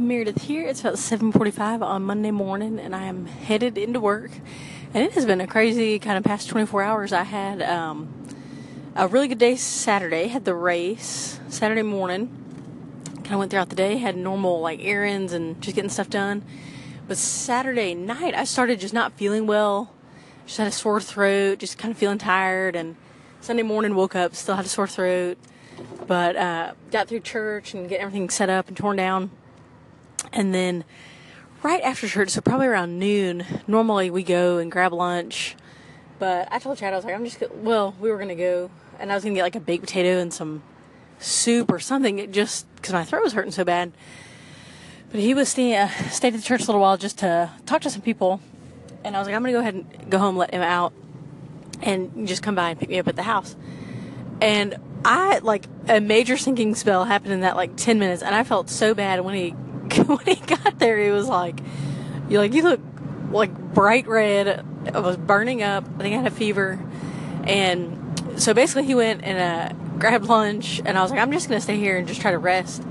Meredith here. It's about 7:45 on Monday morning, and I am headed into work. And it has been a crazy kind of past 24 hours. I had um, a really good day Saturday. Had the race Saturday morning. Kind of went throughout the day. Had normal like errands and just getting stuff done. But Saturday night, I started just not feeling well. Just had a sore throat. Just kind of feeling tired. And Sunday morning, woke up still had a sore throat. But uh, got through church and get everything set up and torn down and then right after church, so probably around noon, normally we go and grab lunch. But I told Chad, I was like, I'm just, well, we were going to go and I was going to get like a baked potato and some soup or something it just because my throat was hurting so bad. But he was staying, uh, stayed at the church a little while just to talk to some people. And I was like, I'm going to go ahead and go home, let him out, and just come by and pick me up at the house. And I, like, a major sinking spell happened in that, like, 10 minutes. And I felt so bad when he when he got there, he was like, "You like you look like bright red. I was burning up. I think I had a fever." And so basically, he went and uh, grabbed lunch, and I was like, "I'm just gonna stay here and just try to rest."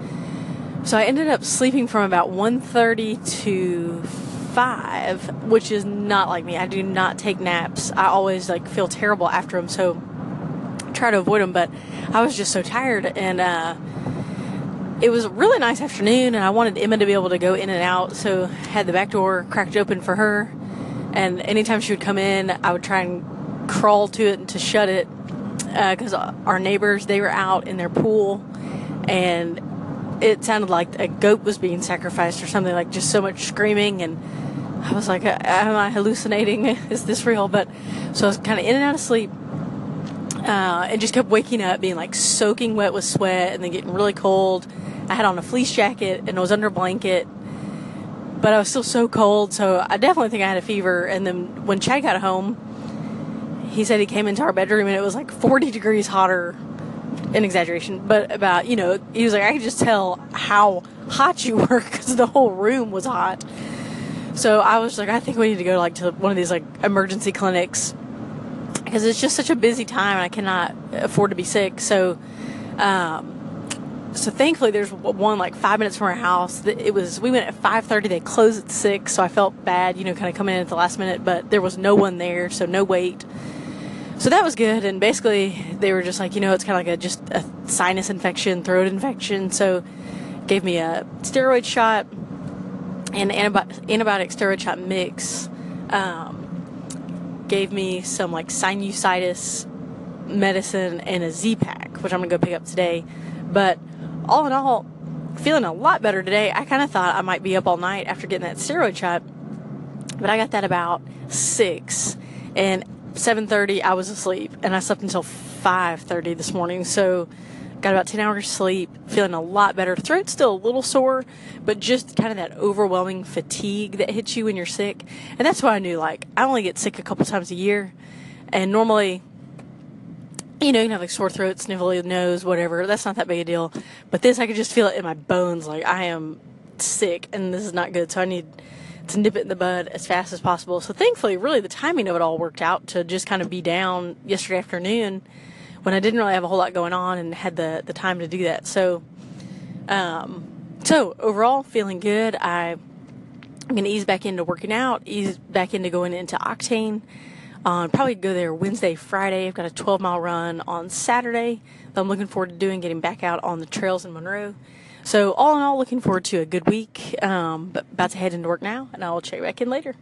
So I ended up sleeping from about 1.30 to 5, which is not like me. I do not take naps. I always like feel terrible after them, so try to avoid them. But I was just so tired, and uh, it was a really nice afternoon and I wanted Emma to be able to go in and out, so had the back door cracked open for her. And anytime she would come in, I would try and crawl to it and to shut it because uh, our neighbors they were out in their pool and it sounded like a goat was being sacrificed or something like just so much screaming and I was like, am I hallucinating? Is this real? But so I was kind of in and out of sleep uh, and just kept waking up being like soaking wet with sweat and then getting really cold. I had on a fleece jacket and I was under a blanket, but I was still so cold. So I definitely think I had a fever. And then when Chad got home, he said he came into our bedroom and it was like 40 degrees hotter. An exaggeration, but about you know, he was like, I could just tell how hot you were because the whole room was hot. So I was like, I think we need to go like to one of these like emergency clinics because it's just such a busy time and I cannot afford to be sick. So, um, so thankfully there's one like five minutes from our house. It was we went at five thirty. They closed at six, so I felt bad, you know, kind of coming in at the last minute. But there was no one there, so no wait. So that was good. And basically they were just like, you know, it's kind of like a just a sinus infection, throat infection. So gave me a steroid shot and antibiotic, antibiotic steroid shot mix. Um, gave me some like sinusitis medicine and a Z pack, which I'm gonna go pick up today. But all in all, feeling a lot better today. I kind of thought I might be up all night after getting that steroid shot, but I got that about six, and 7:30 I was asleep, and I slept until 5:30 this morning. So got about 10 hours sleep, feeling a lot better. Throat's still a little sore, but just kind of that overwhelming fatigue that hits you when you're sick. And that's why I knew, like, I only get sick a couple times a year. And normally, you know, you can have like sore throat, sniffly nose, whatever. That's not that big a deal. But this, I could just feel it in my bones. Like, I am sick and this is not good. So I need to nip it in the bud as fast as possible. So thankfully, really, the timing of it all worked out to just kind of be down yesterday afternoon when I didn't really have a whole lot going on and had the, the time to do that. So, um, so overall, feeling good. I, I'm to ease back into working out, ease back into going into Octane. Uh, probably go there Wednesday, Friday. I've got a 12 mile run on Saturday that I'm looking forward to doing, getting back out on the trails in Monroe. So all in all, looking forward to a good week. Um, but about to head into work now, and I'll check back in later.